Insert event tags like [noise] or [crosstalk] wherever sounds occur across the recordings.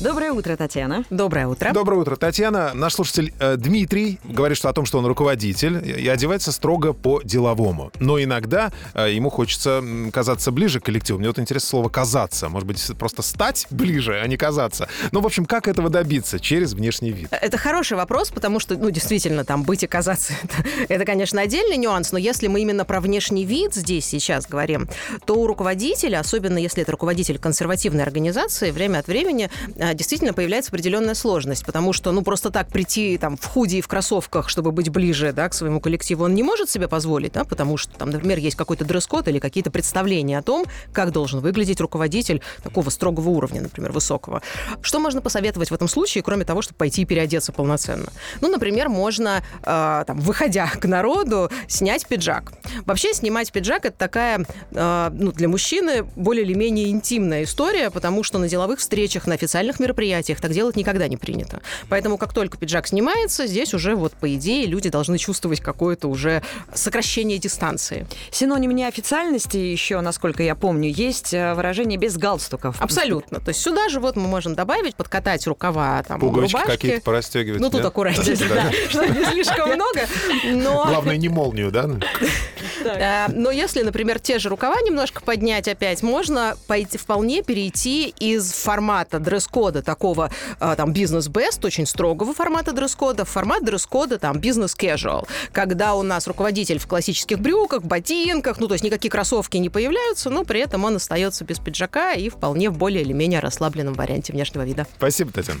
Доброе утро, Татьяна. Доброе утро. Доброе утро, Татьяна. Наш слушатель э, Дмитрий говорит что о том, что он руководитель и одевается строго по-деловому. Но иногда э, ему хочется казаться ближе к коллективу. Мне вот интересно слово «казаться». Может быть, просто стать ближе, а не казаться. Ну, в общем, как этого добиться? Через внешний вид. Это хороший вопрос, потому что, ну, действительно, там быть и казаться, это, это, конечно, отдельный нюанс, но если мы именно про внешний вид здесь сейчас говорим, то у руководителя, особенно если это руководитель консервативной организации, время от времени а, действительно появляется определенная сложность, потому что, ну, просто так прийти там в худи и в кроссовках, чтобы быть ближе, да, к своему коллективу, он не может себе позволить, да, потому что там, например, есть какой-то дресс-код или какие-то представления о том, как должен выглядеть руководитель такого строгого уровня, например, высокого. Что можно посоветовать в этом случае, кроме того, чтобы пойти и переодеться полноценно? Ну, например, можно, э, там, выходя к народу, снять пиджак. Вообще, снимать пиджак это такая, э, ну, для мужчины более или менее интимная история, потому что на деловых встречах, на официальных мероприятиях так делать никогда не принято. Поэтому, как только пиджак снимается, здесь уже вот по идее люди должны чувствовать какое-то уже сокращение дистанции. Синоним неофициальности еще, насколько я помню, есть э, выражение без галстуков. Абсолютно. То есть сюда же вот мы можем добавить, подкатать рукава, там, Пуговички рубашки. какие-то порастегивать. Ну, тут да? аккуратнее, Да. да, [laughs] чтобы не слишком много. Но Главное, не молнию, да? [laughs] Э, Но если, например, те же рукава немножко поднять опять, можно пойти, вполне перейти из формата дресс-кода такого э, там бизнес-бест, очень строгого формата дресс-кода, в формат дресс-кода там бизнес-кэжуал, когда у нас руководитель в классических брюках, ботинках, ну то есть никакие кроссовки не появляются, но при этом он остается без пиджака и вполне в более или менее расслабленном варианте внешнего вида. Спасибо, Татьяна.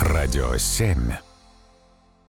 Радио 7.